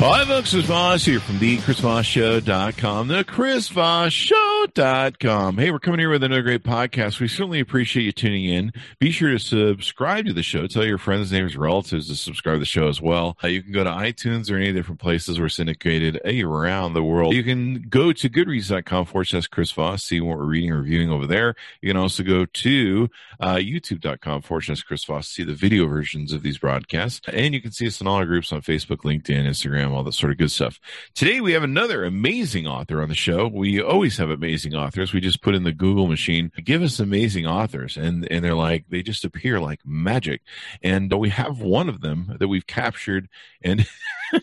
Hi, folks. Chris Voss here from the ChrisVossShow.com, the ChrisVossShow.com. Hey, we're coming here with another great podcast. We certainly appreciate you tuning in. Be sure to subscribe to the show. Tell your friends, neighbors, relatives to subscribe to the show as well. Uh, you can go to iTunes or any different places we're syndicated around the world. You can go to Goodreads.com forward slash Chris Voss, see what we're reading or reviewing over there. You can also go to uh, YouTube.com forward slash Chris Voss, see the video versions of these broadcasts. And you can see us in all our groups on Facebook, LinkedIn, Instagram, all that sort of good stuff. Today we have another amazing author on the show. We always have amazing authors. We just put in the Google machine, give us amazing authors, and and they're like they just appear like magic. And we have one of them that we've captured and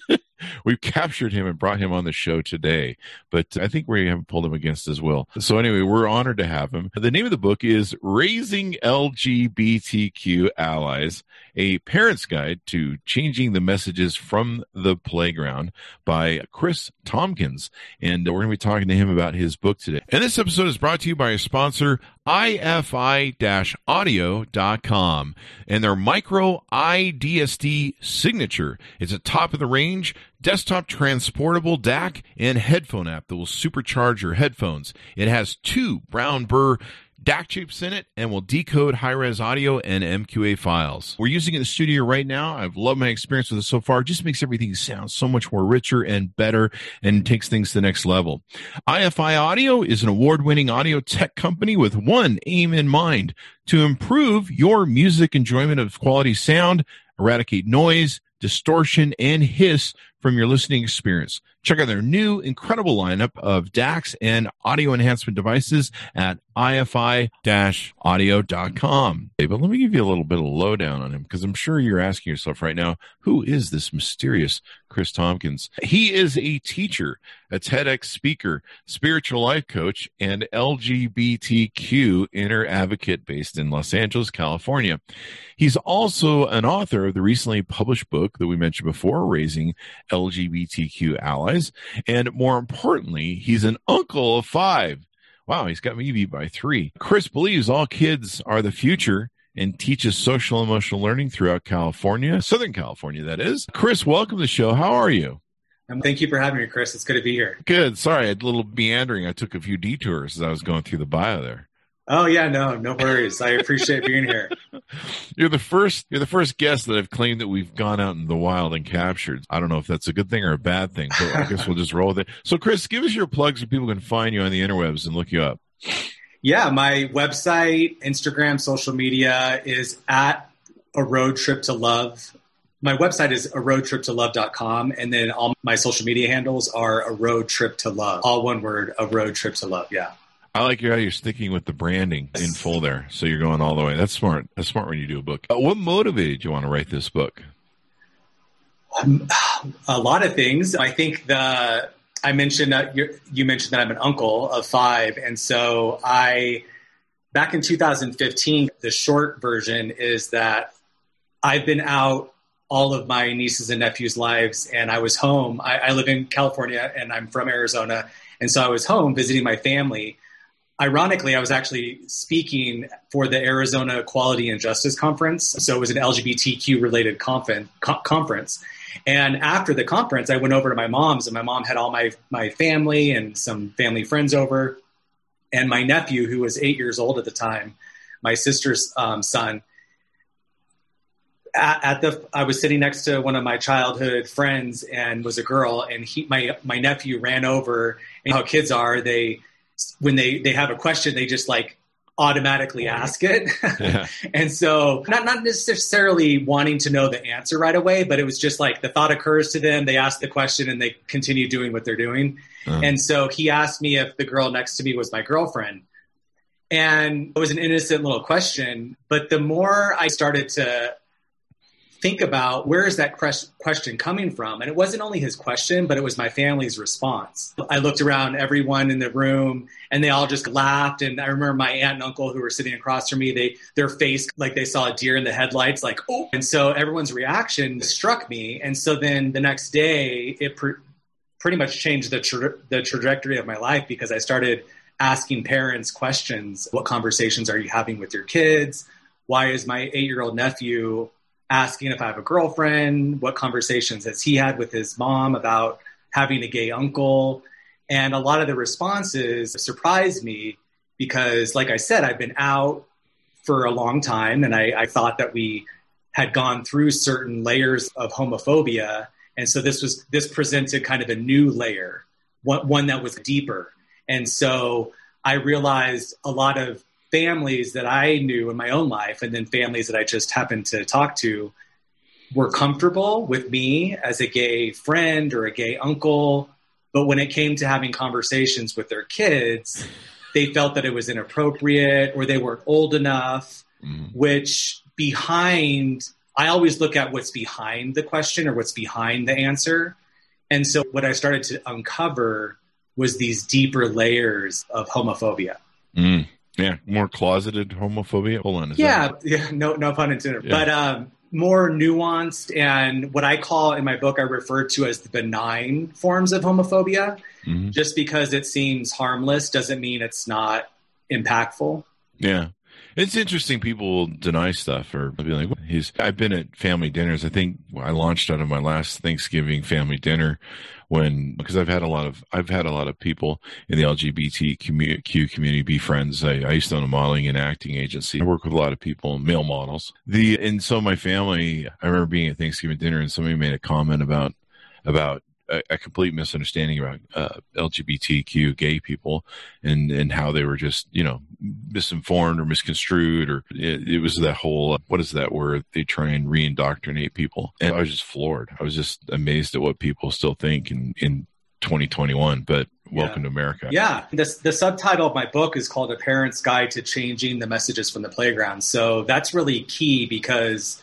we've captured him and brought him on the show today, but I think we haven't pulled him against his will. So anyway, we're honored to have him. The name of the book is Raising LGBTQ Allies, a parent's guide to changing the messages from the playground by Chris Tompkins. And we're going to be talking to him about his book today. And this episode is brought to you by a sponsor, ifi-audio.com and their micro IDSD signature. It's a top of the range desktop transportable DAC and headphone amp that will supercharge your headphones. It has two brown burr DAC chips in it and will decode high res audio and MQA files. We're using it in the studio right now. I've loved my experience with it so far. It just makes everything sound so much more richer and better and takes things to the next level. IFI Audio is an award winning audio tech company with one aim in mind to improve your music enjoyment of quality sound, eradicate noise, distortion, and hiss from your listening experience. Check out their new incredible lineup of DACs and audio enhancement devices at ifi-audio.com. But let me give you a little bit of lowdown on him because I'm sure you're asking yourself right now, who is this mysterious Chris Tompkins? He is a teacher, a TEDx speaker, spiritual life coach, and LGBTQ inner advocate based in Los Angeles, California. He's also an author of the recently published book that we mentioned before, Raising LGBTQ Allies. And more importantly, he's an uncle of five. Wow, he's got me beat by three. Chris believes all kids are the future and teaches social emotional learning throughout California, Southern California, that is. Chris, welcome to the show. How are you? Um, thank you for having me, Chris. It's good to be here. Good. Sorry, I had a little meandering. I took a few detours as I was going through the bio there. Oh yeah, no, no worries. I appreciate being here. You're the first. You're the first guest that I've claimed that we've gone out in the wild and captured. I don't know if that's a good thing or a bad thing, but I guess we'll just roll with it. So, Chris, give us your plugs so people can find you on the interwebs and look you up. Yeah, my website, Instagram, social media is at a road trip to love. My website is a road trip to love.com. And then all my social media handles are a road trip to love. All one word, a road trip to love. Yeah. I like how you're sticking with the branding in full there. So you're going all the way. That's smart. That's smart when you do a book. Uh, what motivated you want to write this book? Um, a lot of things. I think the I mentioned that you mentioned that I'm an uncle of five, and so I back in 2015. The short version is that I've been out all of my nieces and nephews' lives, and I was home. I, I live in California, and I'm from Arizona, and so I was home visiting my family ironically, I was actually speaking for the Arizona Equality and Justice Conference. So it was an LGBTQ related conf- conference. And after the conference, I went over to my mom's, and my mom had all my, my family and some family friends over. And my nephew, who was eight years old at the time, my sister's um, son, at, at, the I was sitting next to one of my childhood friends and was a girl, and he my my nephew ran over. And how kids are, they when they they have a question, they just like automatically ask it. Yeah. and so not not necessarily wanting to know the answer right away, but it was just like the thought occurs to them, they ask the question and they continue doing what they're doing. Uh-huh. And so he asked me if the girl next to me was my girlfriend. And it was an innocent little question, but the more I started to think about where is that question coming from? And it wasn't only his question but it was my family's response. I looked around everyone in the room and they all just laughed. And i remember my aunt and uncle who were sitting across from me they their face like they saw a deer in the headlights like oh. And so everyone's reaction struck me. And so then the next day it pr- pretty much changed the tra- the trajectory of my life because i started asking parents questions. What conversations are you having with your kids? Why is my eight year old nephew asking if I have a girlfriend, what conversations has he had with his mom about having a gay uncle. And a lot of the responses surprised me because, like I said, I've been out for a long time and I, I thought that we had gone through certain layers of homophobia. And so this was this presented kind of a new layer, one, one that was deeper. And so I realized a lot of families that I knew in my own life, and then families that I just happened to talk to, were comfortable with me as a gay friend or a gay uncle. But when it came to having conversations with their kids, they felt that it was inappropriate or they weren't old enough, mm. which behind, I always look at what's behind the question or what's behind the answer. And so what I started to uncover was these deeper layers of homophobia. Mm. Yeah, more closeted homophobia. Hold on. yeah, that... yeah, no, no pun intended. Yeah. But um, more nuanced and what I call in my book, I refer to as the benign forms of homophobia. Mm-hmm. Just because it seems harmless doesn't mean it's not impactful. Yeah. It's interesting. People deny stuff or be like, "He's." I've been at family dinners. I think I launched out of my last Thanksgiving family dinner when because I've had a lot of I've had a lot of people in the LGBTQ community, be friends. I, I used to own a modeling and acting agency. I work with a lot of people, male models. The and so my family. I remember being at Thanksgiving dinner and somebody made a comment about about a, a complete misunderstanding about uh, LGBTQ gay people and and how they were just you know misinformed or misconstrued or it, it was that whole uh, what is that word they try and re-indoctrinate people and I was just floored. I was just amazed at what people still think in in 2021. But welcome yeah. to America. Yeah. The, the subtitle of my book is called A Parent's Guide to Changing the Messages from the Playground. So that's really key because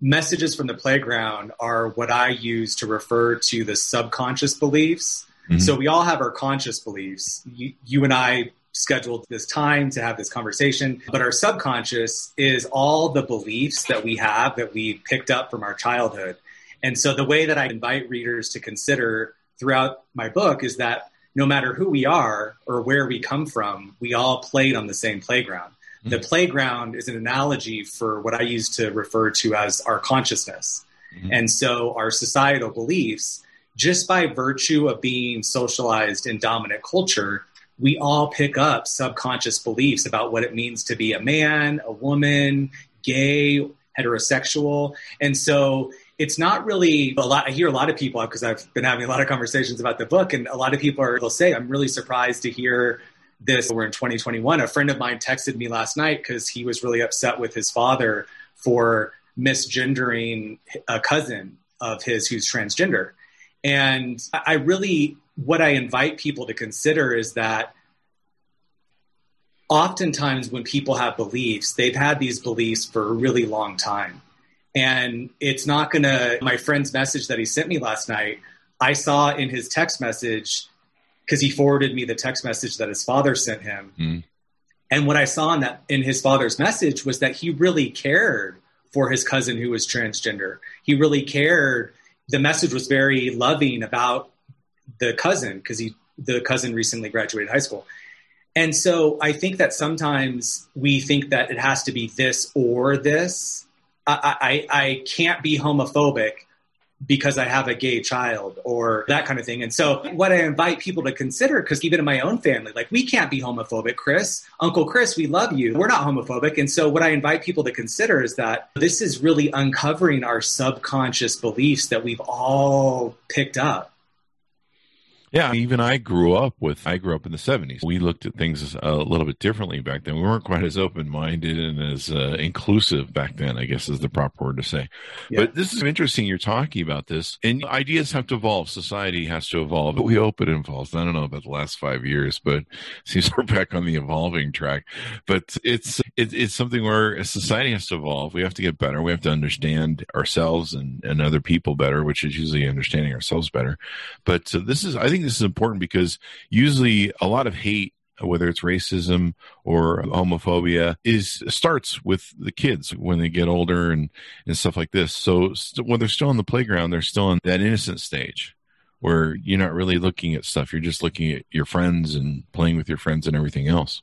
messages from the playground are what I use to refer to the subconscious beliefs. Mm-hmm. So we all have our conscious beliefs. You, you, and I scheduled this time to have this conversation, but our subconscious is all the beliefs that we have that we picked up from our childhood. And so the way that I invite readers to consider throughout my book is that no matter who we are or where we come from, we all played on the same playground. The mm-hmm. playground is an analogy for what I use to refer to as our consciousness. Mm-hmm. And so our societal beliefs, just by virtue of being socialized in dominant culture, we all pick up subconscious beliefs about what it means to be a man, a woman, gay, heterosexual. And so it's not really a lot. I hear a lot of people because I've been having a lot of conversations about the book, and a lot of people are, they'll say, I'm really surprised to hear this. We're in 2021. A friend of mine texted me last night because he was really upset with his father for misgendering a cousin of his who's transgender. And I really, what I invite people to consider is that oftentimes when people have beliefs, they've had these beliefs for a really long time. And it's not to, my friend's message that he sent me last night, I saw in his text message because he forwarded me the text message that his father sent him. Mm. And what I saw in that in his father's message was that he really cared for his cousin who was transgender. He really cared. The message was very loving about the cousin because he the cousin recently graduated high school. And so I think that sometimes we think that it has to be this or this. I, I, I can't be homophobic because I have a gay child or that kind of thing. And so, what I invite people to consider, because even in my own family, like we can't be homophobic, Chris, Uncle Chris, we love you. We're not homophobic. And so, what I invite people to consider is that this is really uncovering our subconscious beliefs that we've all picked up. Yeah, even I grew up with, I grew up in the 70s. We looked at things a little bit differently back then. We weren't quite as open minded and as uh, inclusive back then, I guess is the proper word to say. Yeah. But this is interesting. You're talking about this, and ideas have to evolve. Society has to evolve. But we hope it evolves. I don't know about the last five years, but seems we're back on the evolving track. But it's it, it's something where a society has to evolve. We have to get better. We have to understand ourselves and, and other people better, which is usually understanding ourselves better. But uh, this is, I think this is important because usually a lot of hate whether it's racism or homophobia is starts with the kids when they get older and and stuff like this so st- when they're still in the playground they're still in that innocent stage where you're not really looking at stuff you're just looking at your friends and playing with your friends and everything else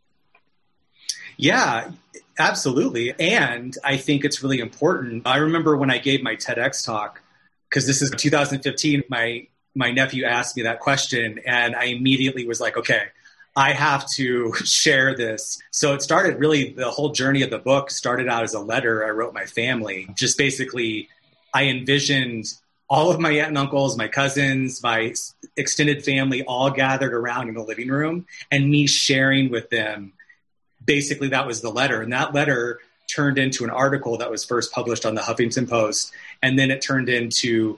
yeah, absolutely. And I think it's really important. I remember when I gave my TEDx talk, because this is 2015, my my nephew asked me that question, and I immediately was like, okay, I have to share this. So it started really the whole journey of the book started out as a letter I wrote my family. Just basically, I envisioned all of my aunt and uncles, my cousins, my extended family all gathered around in the living room and me sharing with them basically that was the letter. And that letter turned into an article that was first published on the Huffington Post. And then it turned into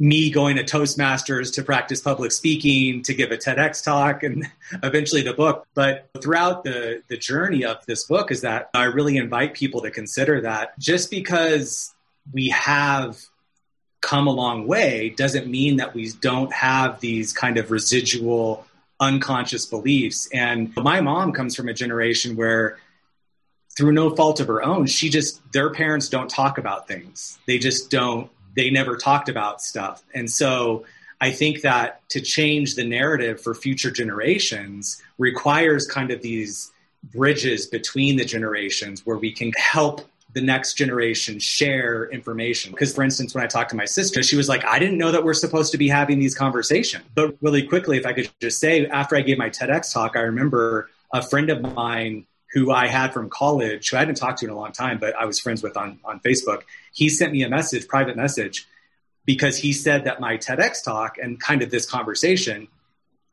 me going to Toastmasters to practice public speaking, to give a TEDx talk, and eventually the book. But throughout the, the journey of this book, is that I really invite people to consider that just because we have come a long way doesn't mean that we don't have these kind of residual unconscious beliefs. And my mom comes from a generation where, through no fault of her own, she just, their parents don't talk about things. They just don't, they never talked about stuff. And so I think that to change the narrative for future generations requires kind of these bridges between the generations where we can help the next generation share information. Because, for instance, when I talked to my sister, she was like, I didn't know that we're supposed to be having these conversations. But really quickly, if I could just say, after I gave my TEDx talk, I remember a friend of mine who I had from college, who I hadn't talked to in a long time, but I was friends with on, on Facebook, he sent me a message, private message, because he said that my TEDx talk and kind of this conversation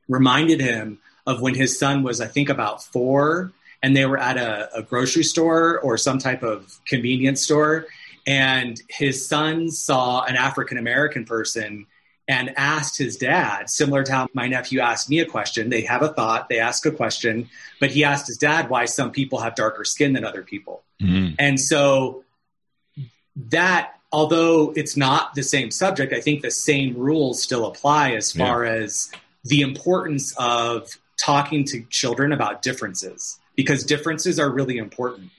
reminded him of when his son was, I think, about four and they were at a, a grocery store or some type of convenience store. And his son saw an African American person and asked his dad, similar to how my nephew asked me a question. They have a thought, they ask a question, but he asked his dad why some people have darker skin than other people. Mm-hmm. And so that, although it's not the same subject, I think the same rules still apply as far yeah. as the importance of talking to children about differences because differences are really important.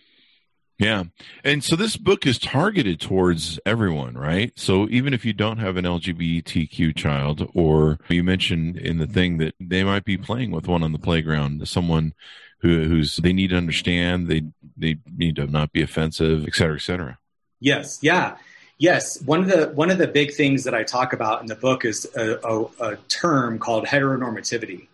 Yeah. And so this book is targeted towards everyone, right? So even if you don't have an LGBTQ child, or you mentioned in the thing that they might be playing with one on the playground, someone who, who's they need to understand, they they need to not be offensive, et cetera, et cetera. Yes. Yeah. Yes. One of the one of the big things that I talk about in the book is a, a, a term called heteronormativity.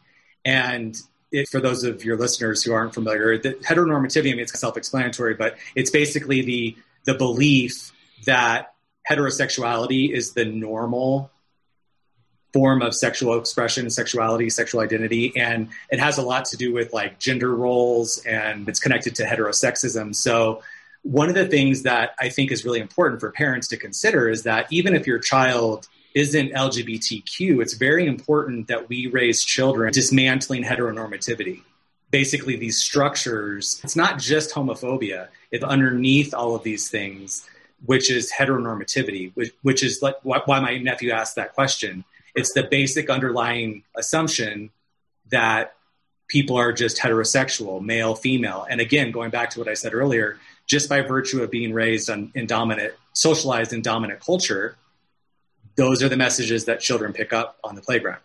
And it, for those of your listeners who aren't familiar, the heteronormativity, I mean, it's self-explanatory, but it's basically the the belief that heterosexuality is the normal form of sexual expression, sexuality, sexual identity, and it has a lot to do with like gender roles, and it's connected to heterosexism. So, one of the things that I think is really important for parents to consider is that even if your child isn't LGBTQ, it's very important that we raise children dismantling heteronormativity. Basically, these structures, it's not just homophobia, it's underneath all of these things, which is heteronormativity, which, which is like why my nephew asked that question. It's the basic underlying assumption that people are just heterosexual, male, female. And again, going back to what I said earlier, just by virtue of being raised on, in dominant, socialized in dominant culture, those are the messages that children pick up on the playground.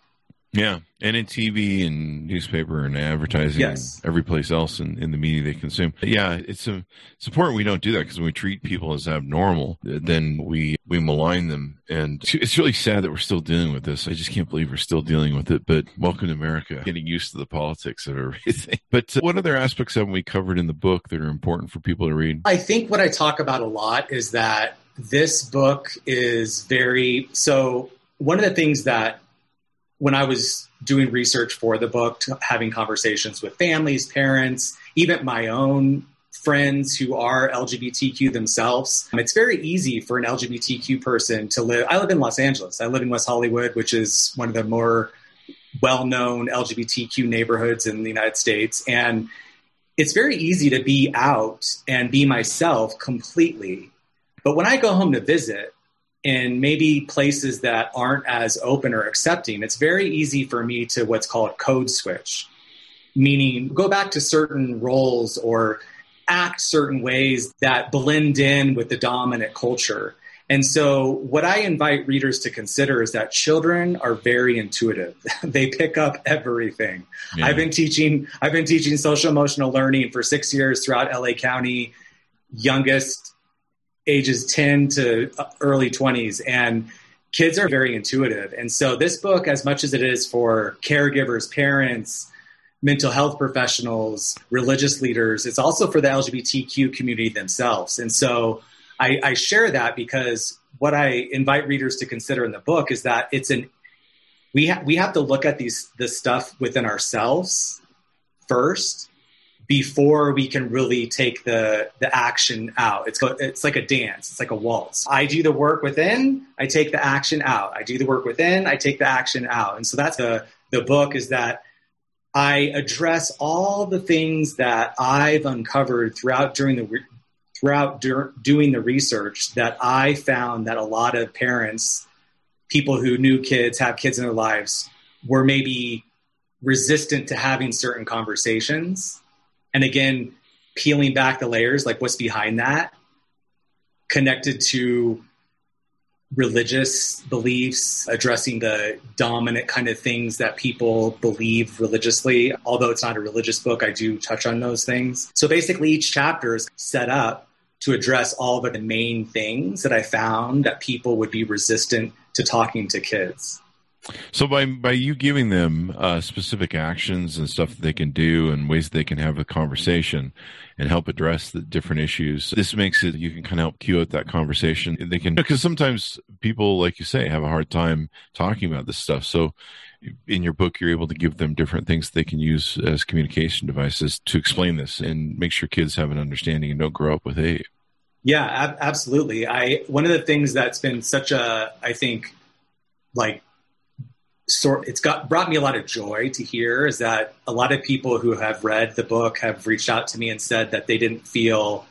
Yeah, and in TV and newspaper and advertising, yes. and every place else in, in the media they consume. Yeah, it's a, it's important we don't do that because when we treat people as abnormal, then we we malign them, and it's really sad that we're still dealing with this. I just can't believe we're still dealing with it. But welcome to America, getting used to the politics of everything. But uh, what other aspects have we covered in the book that are important for people to read? I think what I talk about a lot is that this book is very so. One of the things that when I was doing research for the book, having conversations with families, parents, even my own friends who are LGBTQ themselves, um, it's very easy for an LGBTQ person to live. I live in Los Angeles. I live in West Hollywood, which is one of the more well known LGBTQ neighborhoods in the United States. And it's very easy to be out and be myself completely. But when I go home to visit in maybe places that aren't as open or accepting, it's very easy for me to what's called code switch, meaning go back to certain roles or act certain ways that blend in with the dominant culture. And so, what I invite readers to consider is that children are very intuitive. they pick up everything. Yeah. I've been teaching. I've been teaching social emotional learning for six years throughout LA County. Youngest ages ten to uh, early twenties, and kids are very intuitive. And so, this book, as much as it is for caregivers, parents, mental health professionals, religious leaders, it's also for the LGBTQ community themselves. And so I, I share that because what I invite readers to consider in the book is that it's an we ha- we have to look at these this stuff within ourselves first before we can really take the the action out. It's it's like a dance. It's like a waltz. I do the work within. I take the action out. I do the work within. I take the action out. And so that's the the book is that I address all the things that I've uncovered throughout during the throughout doing the research that I found that a lot of parents, people who knew kids, have kids in their lives, were maybe resistant to having certain conversations. And again, peeling back the layers, like what's behind that, connected to religious beliefs, addressing the dominant kind of things that people believe religiously. Although it's not a religious book, I do touch on those things. So basically, each chapter is set up to address all of the main things that I found that people would be resistant to talking to kids. So by by you giving them uh, specific actions and stuff that they can do and ways they can have a conversation and help address the different issues, this makes it you can kind of help cue out that conversation. They can because sometimes people, like you say, have a hard time talking about this stuff. So in your book, you're able to give them different things they can use as communication devices to explain this and make sure kids have an understanding and don't grow up with hate. Yeah, ab- absolutely. I one of the things that's been such a I think like sort it's got brought me a lot of joy to hear is that a lot of people who have read the book have reached out to me and said that they didn't feel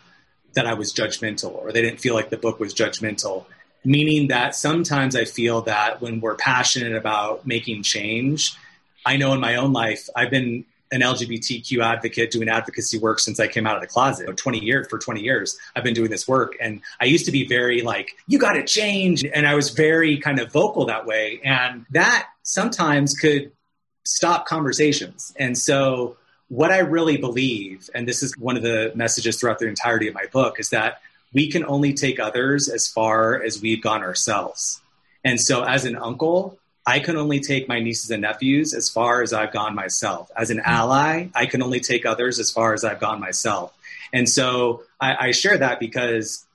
that I was judgmental or they didn't feel like the book was judgmental. Meaning that sometimes I feel that when we're passionate about making change I know in my own life I've been an LGBTQ advocate doing advocacy work since I came out of the closet. 20 years for 20 years, I've been doing this work, and I used to be very like, "You got to change," and I was very kind of vocal that way, and that sometimes could stop conversations. And so, what I really believe, and this is one of the messages throughout the entirety of my book, is that we can only take others as far as we've gone ourselves. And so, as an uncle, I can only take my nieces and nephews as far as I've gone myself. As an ally, I can only take others as far as I've gone myself. And so I, I share that because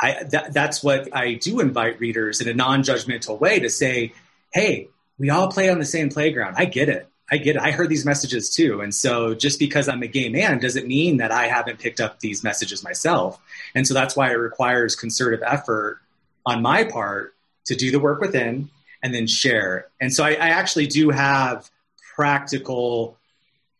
I, that, that's what I do invite readers in a non judgmental way to say, hey, we all play on the same playground. I get it. I get it. I heard these messages too. And so just because I'm a gay man doesn't mean that I haven't picked up these messages myself. And so that's why it requires concerted effort on my part to do the work within, and then share. And so I, I actually do have practical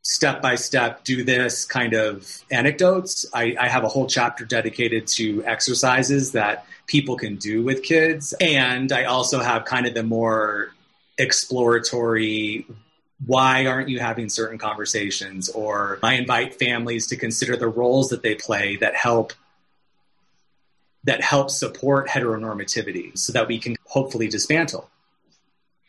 step by step do this kind of anecdotes. I, I, have a whole chapter dedicated to exercises that people can do with kids. And I also have kind of the more exploratory why aren't you having certain conversations? Or I invite families to consider the roles that they play that help that help support heteronormativity so that we can hopefully dismantle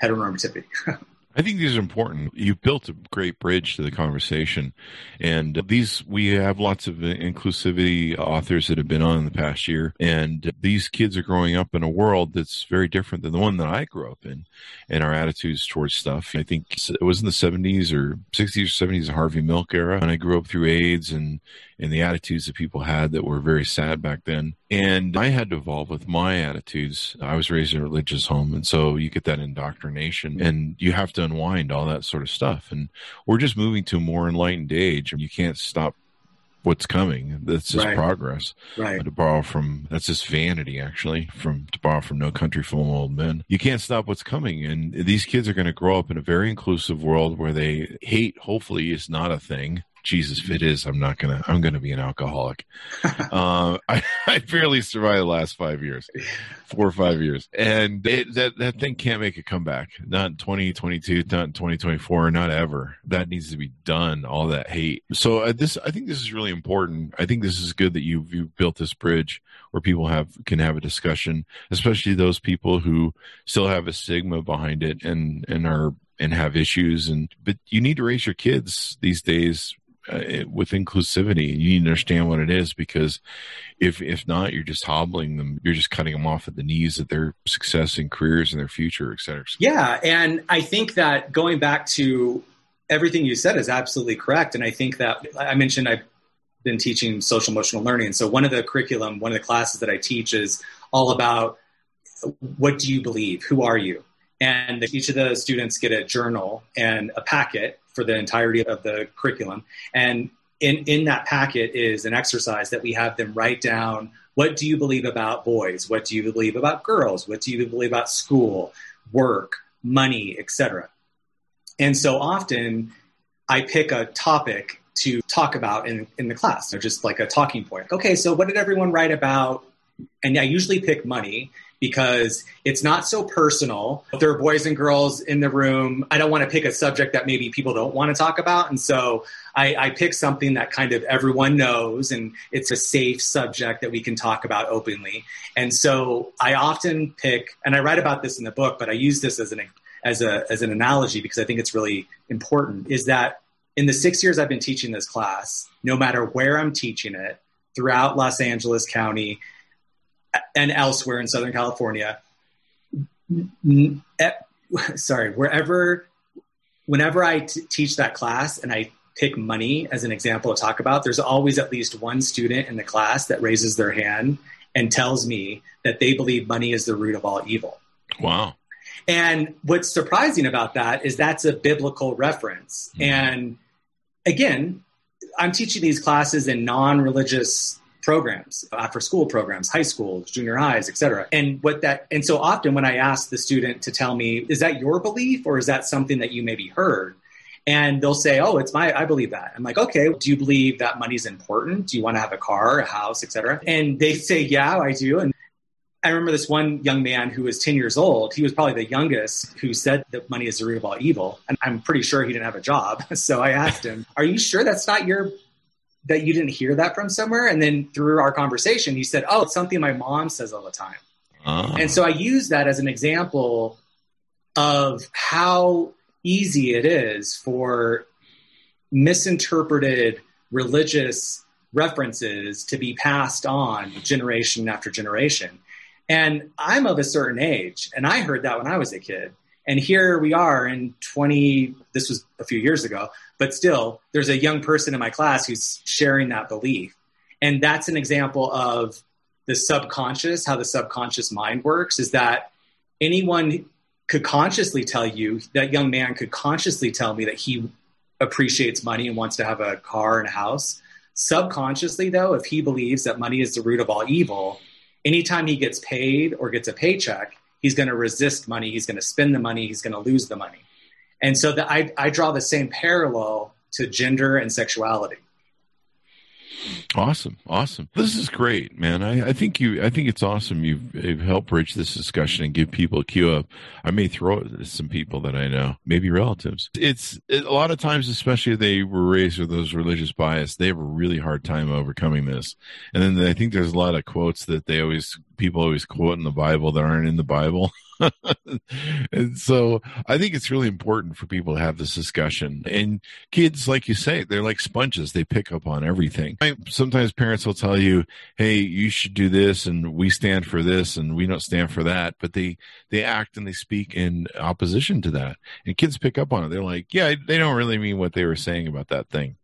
heteronormativity. I think these are important. You've built a great bridge to the conversation. And these, we have lots of inclusivity authors that have been on in the past year. And these kids are growing up in a world that's very different than the one that I grew up in and our attitudes towards stuff. I think it was in the 70s or 60s or 70s, Harvey Milk era. And I grew up through AIDS and and the attitudes that people had that were very sad back then. And I had to evolve with my attitudes. I was raised in a religious home, and so you get that indoctrination, and you have to unwind all that sort of stuff. And we're just moving to a more enlightened age, and you can't stop what's coming. That's just right. progress. Right. To borrow from that's just vanity actually. From to borrow from No Country for Old Men. You can't stop what's coming, and these kids are going to grow up in a very inclusive world where they hate. Hopefully, is not a thing Jesus, if it is, I'm not gonna. I'm gonna be an alcoholic. uh, I, I barely survived the last five years, four or five years, and it, that that thing can't make a comeback. Not in 2022, not in 2024, not ever. That needs to be done. All that hate. So uh, this, I think, this is really important. I think this is good that you've you built this bridge where people have can have a discussion, especially those people who still have a stigma behind it and and are and have issues and but you need to raise your kids these days uh, with inclusivity and you need to understand what it is because if if not you're just hobbling them you're just cutting them off at the knees of their success and careers and their future et cetera yeah and i think that going back to everything you said is absolutely correct and i think that i mentioned i've been teaching social emotional learning so one of the curriculum one of the classes that i teach is all about what do you believe? Who are you? And each of the students get a journal and a packet for the entirety of the curriculum. And in, in that packet is an exercise that we have them write down what do you believe about boys? What do you believe about girls? What do you believe about school, work, money, etc. And so often I pick a topic to talk about in, in the class, or just like a talking point. Okay, so what did everyone write about? And I usually pick money because it's not so personal. There are boys and girls in the room. I don't want to pick a subject that maybe people don't want to talk about. And so I, I pick something that kind of everyone knows and it's a safe subject that we can talk about openly. And so I often pick, and I write about this in the book, but I use this as an, as a, as an analogy because I think it's really important is that in the six years I've been teaching this class, no matter where I'm teaching it throughout Los Angeles County, and elsewhere in Southern California. Sorry, wherever, whenever I t- teach that class and I pick money as an example to talk about, there's always at least one student in the class that raises their hand and tells me that they believe money is the root of all evil. Wow. And what's surprising about that is that's a biblical reference. Mm-hmm. And again, I'm teaching these classes in non religious programs, after school programs, high schools, junior highs, etc. And what that and so often when I ask the student to tell me, is that your belief or is that something that you maybe heard? And they'll say, "Oh, it's my I believe that." I'm like, "Okay, do you believe that money's important? Do you want to have a car, a house, etc.?" And they say, "Yeah, I do." And I remember this one young man who was 10 years old. He was probably the youngest who said that money is the root of all evil. And I'm pretty sure he didn't have a job. So I asked him, Are you sure that's not your that you didn't hear that from somewhere. And then through our conversation, you said, Oh, it's something my mom says all the time. Oh. And so I use that as an example of how easy it is for misinterpreted religious references to be passed on generation after generation. And I'm of a certain age, and I heard that when I was a kid. And here we are in 20, this was a few years ago, but still, there's a young person in my class who's sharing that belief. And that's an example of the subconscious, how the subconscious mind works is that anyone could consciously tell you, that young man could consciously tell me that he appreciates money and wants to have a car and a house. Subconsciously, though, if he believes that money is the root of all evil, anytime he gets paid or gets a paycheck, he's going to resist money. He's going to spend the money. He's going to lose the money. And so the, I, I draw the same parallel to gender and sexuality. Awesome, awesome. This is great, man. I, I think you. I think it's awesome. You've, you've, helped bridge this discussion and give people a cue up. I may throw to some people that I know, maybe relatives. It's it, a lot of times, especially if they were raised with those religious bias, they have a really hard time overcoming this. And then I think there's a lot of quotes that they always people always quote in the Bible that aren't in the Bible. and so I think it's really important for people to have this discussion. And kids, like you say, they're like sponges. They pick up on everything. Sometimes parents will tell you, Hey, you should do this. And we stand for this and we don't stand for that. But they, they act and they speak in opposition to that. And kids pick up on it. They're like, yeah, they don't really mean what they were saying about that thing.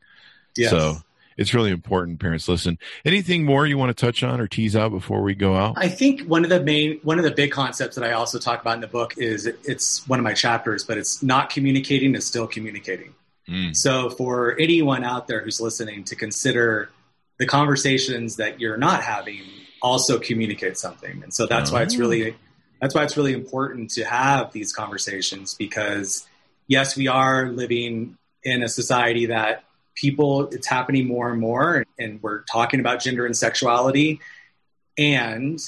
Yes. So it's really important parents listen anything more you want to touch on or tease out before we go out i think one of the main one of the big concepts that i also talk about in the book is it's one of my chapters but it's not communicating is still communicating mm. so for anyone out there who's listening to consider the conversations that you're not having also communicate something and so that's oh. why it's really oh. that's why it's really important to have these conversations because yes we are living in a society that people, it's happening more and more, and we're talking about gender and sexuality. And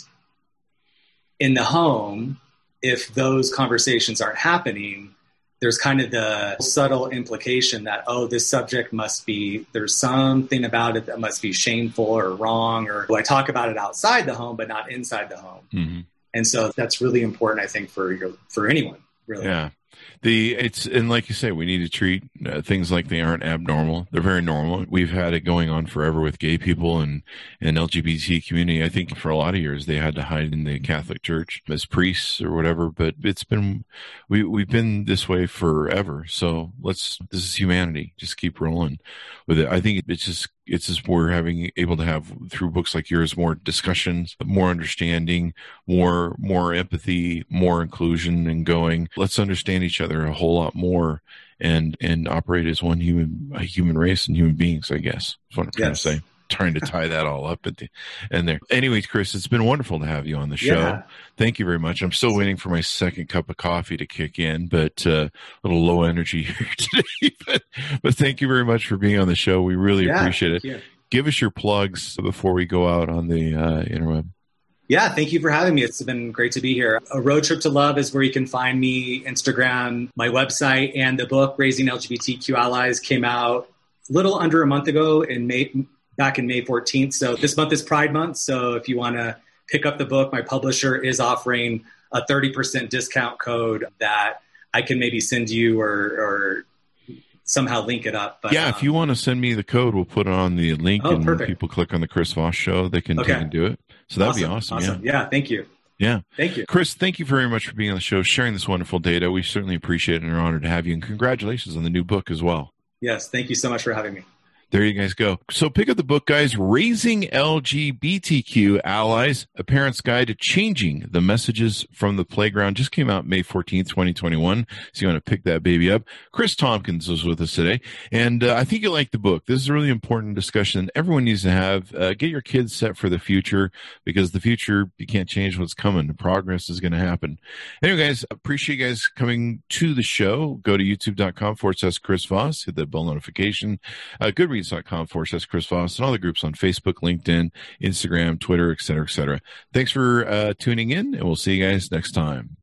in the home, if those conversations aren't happening, there's kind of the subtle implication that, oh, this subject must be, there's something about it that must be shameful or wrong, or I talk about it outside the home, but not inside the home. Mm-hmm. And so that's really important, I think, for your, for anyone, really. Yeah. The it's and like you say we need to treat uh, things like they aren't abnormal. They're very normal. We've had it going on forever with gay people and and lgbt community. I think for a lot of years they had to hide in the catholic church as priests or whatever but it's been we we've been this way forever. So let's this is humanity. Just keep rolling with it. I think it's just it's just we're having able to have through books like yours more discussions more understanding more more empathy more inclusion and going. Let's understand each other a whole lot more and and operate as one human a human race and human beings i guess that's what i'm trying to say trying to tie that all up at the end there. Anyways, Chris, it's been wonderful to have you on the show. Yeah. Thank you very much. I'm still waiting for my second cup of coffee to kick in, but uh, a little low energy here today. but, but thank you very much for being on the show. We really yeah, appreciate it. Give us your plugs before we go out on the uh, interweb. Yeah, thank you for having me. It's been great to be here. A Road Trip to Love is where you can find me, Instagram, my website, and the book Raising LGBTQ Allies came out a little under a month ago in May, back in May 14th. So this month is Pride Month. So if you want to pick up the book, my publisher is offering a 30% discount code that I can maybe send you or, or somehow link it up. But, yeah, if you um, want to send me the code, we'll put it on the link oh, and perfect. when people click on the Chris Voss show, they can, okay. do it. So that'd awesome. be awesome. awesome. Yeah. yeah, thank you. Yeah. Thank you. Chris, thank you very much for being on the show, sharing this wonderful data. We certainly appreciate it and are honored to have you. And congratulations on the new book as well. Yes. Thank you so much for having me there you guys go. So pick up the book, guys. Raising LGBTQ Allies, a parent's guide to changing the messages from the playground just came out May 14th, 2021. So you want to pick that baby up. Chris Tompkins was with us today. And uh, I think you like the book. This is a really important discussion everyone needs to have. Uh, get your kids set for the future because the future, you can't change what's coming. Progress is going to happen. Anyway, guys, appreciate you guys coming to the show. Go to youtube.com forward slash Chris Voss. Hit that bell notification. Uh, good goodreads.com forward slash Chris Voss and all the groups on Facebook, LinkedIn, Instagram, Twitter, et cetera, et cetera. Thanks for uh, tuning in, and we'll see you guys next time.